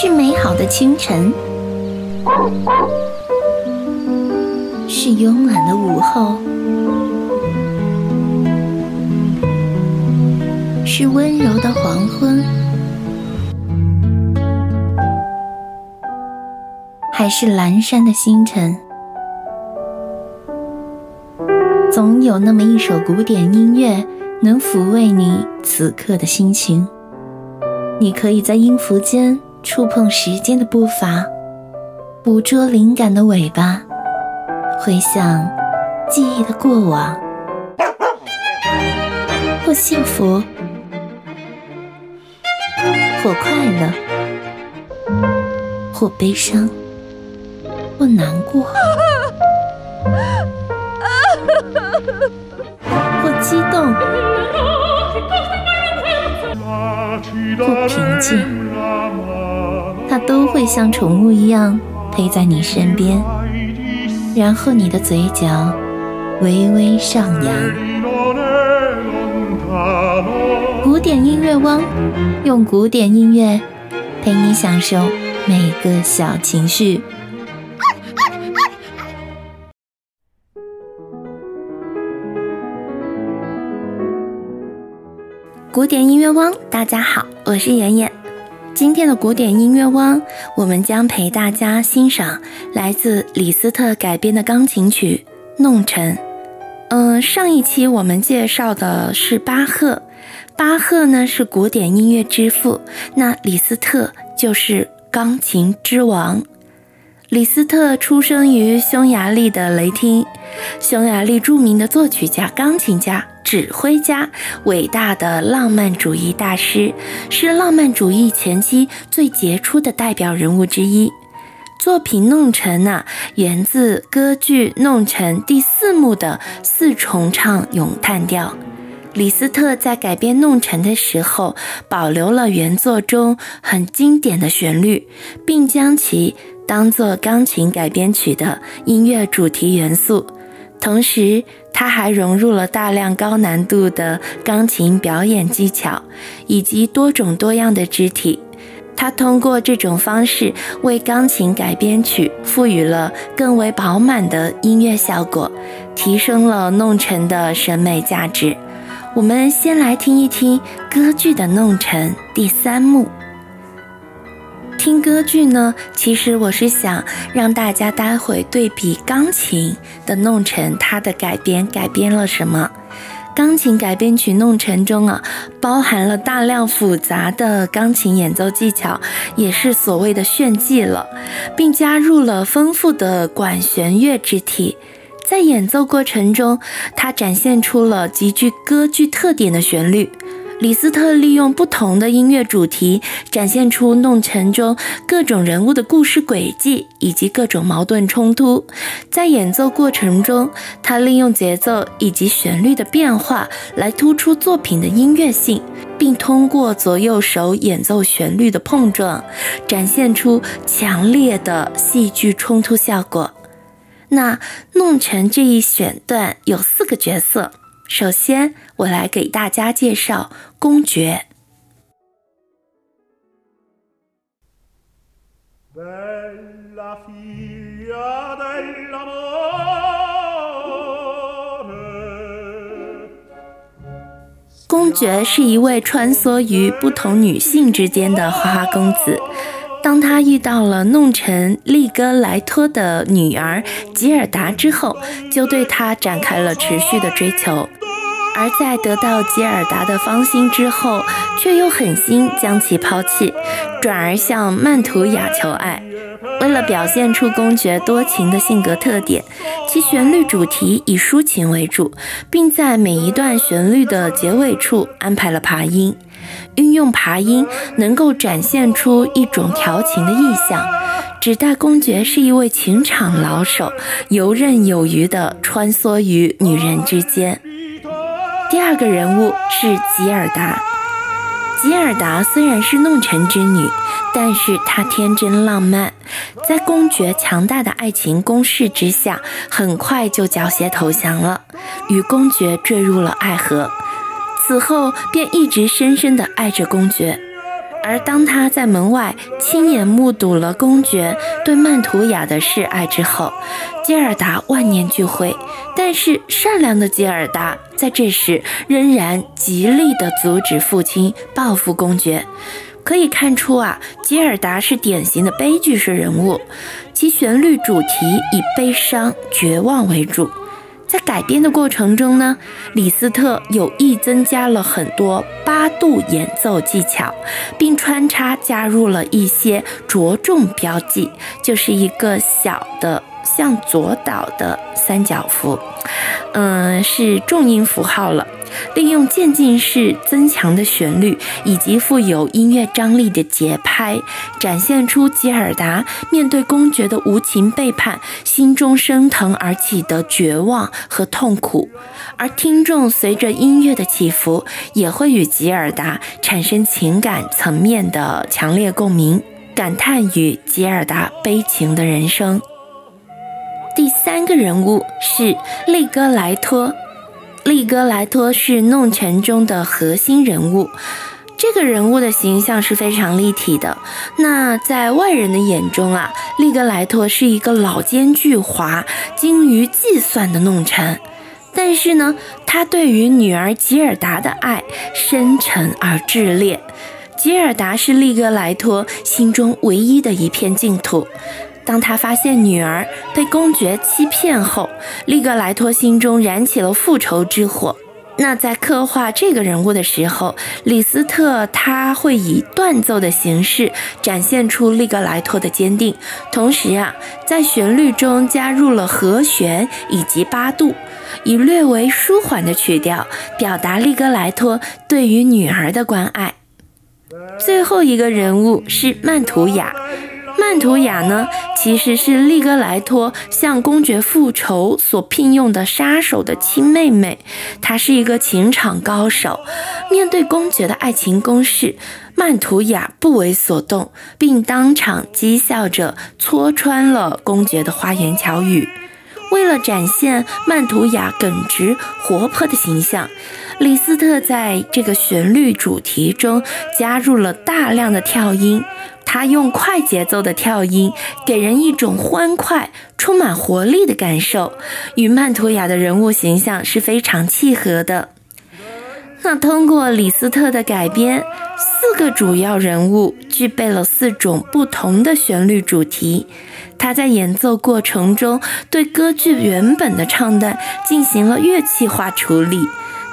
是美好的清晨，是慵懒的午后，是温柔的黄昏，还是阑珊的星辰？总有那么一首古典音乐，能抚慰你此刻的心情。你可以在音符间触碰时间的步伐，捕捉灵感的尾巴，回想记忆的过往，或幸福，或快乐，或悲伤，或难过，或激动。或平静，它都会像宠物一样陪在你身边，然后你的嘴角微微上扬。古典音乐汪，用古典音乐陪你享受每个小情绪。古典音乐汪，大家好，我是妍妍。今天的古典音乐汪，我们将陪大家欣赏来自李斯特改编的钢琴曲《弄臣》。嗯，上一期我们介绍的是巴赫，巴赫呢是古典音乐之父，那李斯特就是钢琴之王。李斯特出生于匈牙利的雷汀，匈牙利著名的作曲家、钢琴家、指挥家，伟大的浪漫主义大师，是浪漫主义前期最杰出的代表人物之一。作品《弄臣》呢，源自歌剧《弄臣》第四幕的四重唱咏叹调。李斯特在改编《弄臣》的时候，保留了原作中很经典的旋律，并将其。当做钢琴改编曲的音乐主题元素，同时他还融入了大量高难度的钢琴表演技巧以及多种多样的肢体。他通过这种方式为钢琴改编曲赋予了更为饱满的音乐效果，提升了弄臣的审美价值。我们先来听一听歌剧的《弄臣》第三幕。听歌剧呢，其实我是想让大家待会对比钢琴的《弄臣》，它的改编改编了什么？钢琴改编曲《弄臣》中啊，包含了大量复杂的钢琴演奏技巧，也是所谓的炫技了，并加入了丰富的管弦乐肢体，在演奏过程中，它展现出了极具歌剧特点的旋律。李斯特利用不同的音乐主题，展现出《弄臣》中各种人物的故事轨迹以及各种矛盾冲突。在演奏过程中，他利用节奏以及旋律的变化来突出作品的音乐性，并通过左右手演奏旋律的碰撞，展现出强烈的戏剧冲突效果。那《弄臣》这一选段有四个角色。首先，我来给大家介绍公爵。公爵是一位穿梭于不同女性之间的花花公子。当他遇到了弄臣利戈莱托的女儿吉尔达之后，就对她展开了持续的追求。而在得到吉尔达的芳心之后，却又狠心将其抛弃，转而向曼图雅求爱。为了表现出公爵多情的性格特点，其旋律主题以抒情为主，并在每一段旋律的结尾处安排了爬音。运用爬音能够展现出一种调情的意象，指代公爵是一位情场老手，游刃有余地穿梭于女人之间。第二个人物是吉尔达。吉尔达虽然是弄臣之女，但是她天真浪漫，在公爵强大的爱情攻势之下，很快就缴械投降了，与公爵坠入了爱河。此后便一直深深地爱着公爵。而当他在门外亲眼目睹了公爵对曼图雅的示爱之后，吉尔达万念俱灰。但是善良的吉尔达在这时仍然极力地阻止父亲报复公爵。可以看出啊，吉尔达是典型的悲剧式人物，其旋律主题以悲伤、绝望为主。在改编的过程中呢，李斯特有意增加了很多八度演奏技巧，并穿插加入了一些着重标记，就是一个小的向左倒的三角符，嗯，是重音符号了。利用渐进式增强的旋律以及富有音乐张力的节拍，展现出吉尔达面对公爵的无情背叛，心中升腾而起的绝望和痛苦。而听众随着音乐的起伏，也会与吉尔达产生情感层面的强烈共鸣，感叹与吉尔达悲情的人生。第三个人物是利戈莱托。利戈莱托是弄臣中的核心人物，这个人物的形象是非常立体的。那在外人的眼中啊，利格莱托是一个老奸巨猾、精于计算的弄臣。但是呢，他对于女儿吉尔达的爱深沉而炽烈。吉尔达是利格莱托心中唯一的一片净土。当他发现女儿被公爵欺骗后，利格莱托心中燃起了复仇之火。那在刻画这个人物的时候，李斯特他会以断奏的形式展现出利格莱托的坚定，同时啊，在旋律中加入了和弦以及八度，以略为舒缓的曲调表达利格莱托对于女儿的关爱。最后一个人物是曼图雅。曼图雅呢，其实是利戈莱托向公爵复仇所聘用的杀手的亲妹妹。她是一个情场高手，面对公爵的爱情攻势，曼图雅不为所动，并当场讥笑着戳穿了公爵的花言巧语。为了展现曼图雅耿直活泼的形象，李斯特在这个旋律主题中加入了大量的跳音。他用快节奏的跳音，给人一种欢快、充满活力的感受，与曼图雅的人物形象是非常契合的。那通过李斯特的改编，四个主要人物具备了四种不同的旋律主题。他在演奏过程中，对歌剧原本的唱段进行了乐器化处理。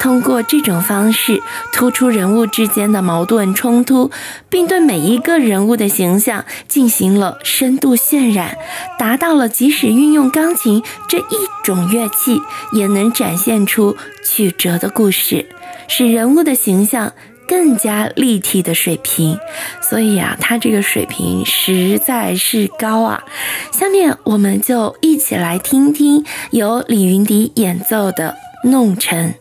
通过这种方式突出人物之间的矛盾冲突，并对每一个人物的形象进行了深度渲染，达到了即使运用钢琴这一种乐器也能展现出曲折的故事，使人物的形象更加立体的水平。所以啊，他这个水平实在是高啊！下面我们就一起来听听由李云迪演奏的《弄臣》。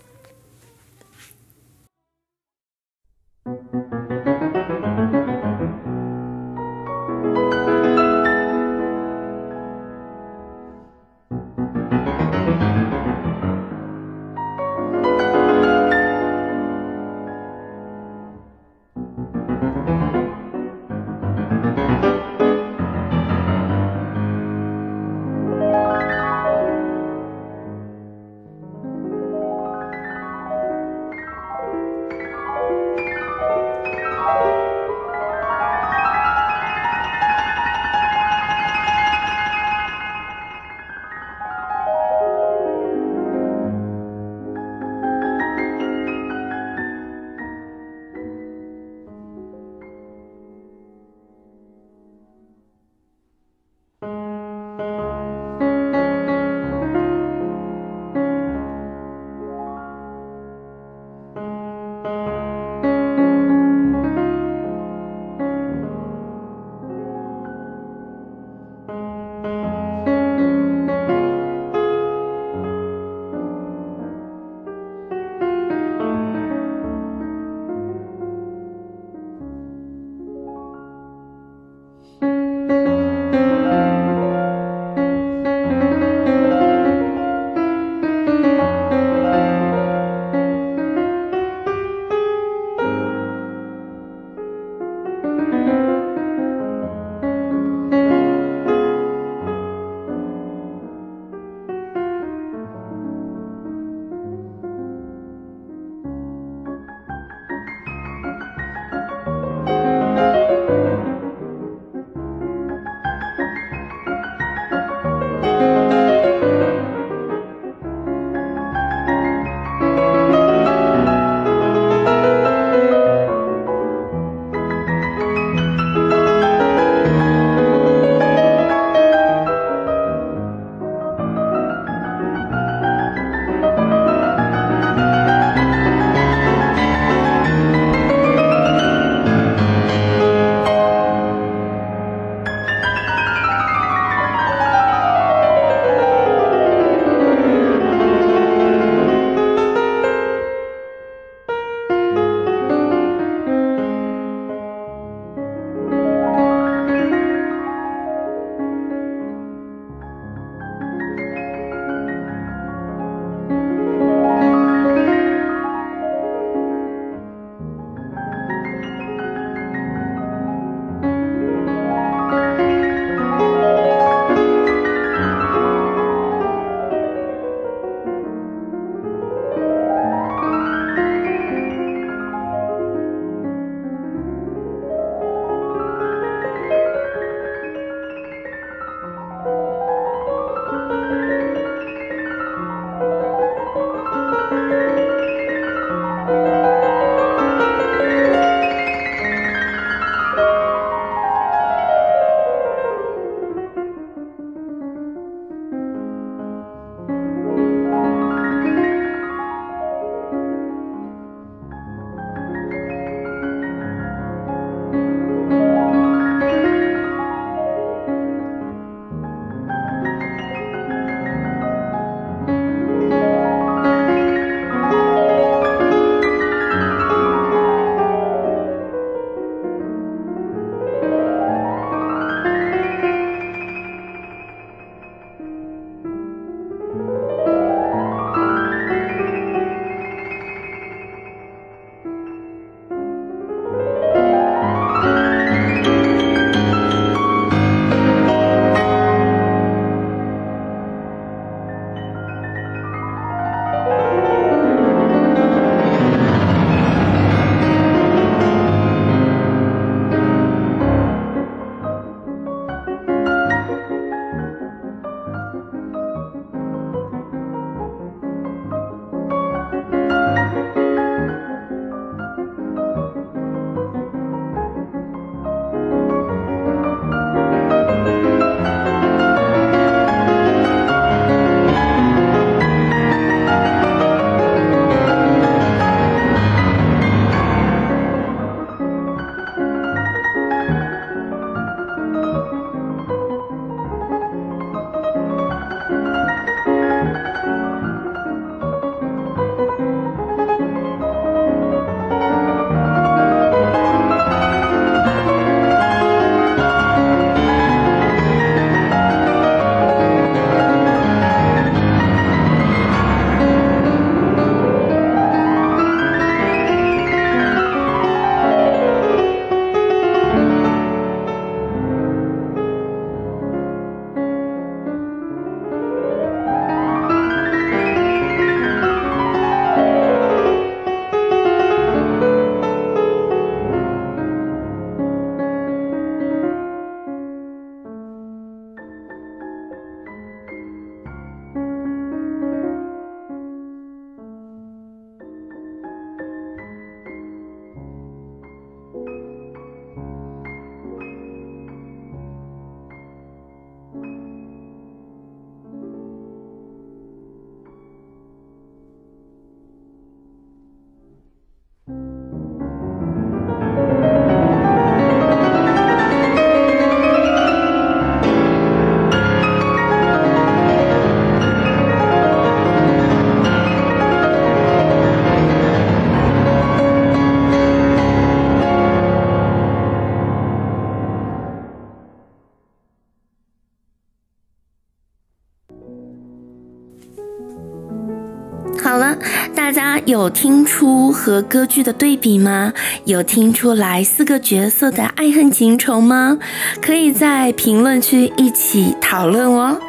大家有听出和歌剧的对比吗？有听出来四个角色的爱恨情仇吗？可以在评论区一起讨论哦。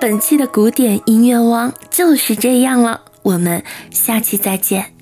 本期的古典音乐汪就是这样了，我们下期再见。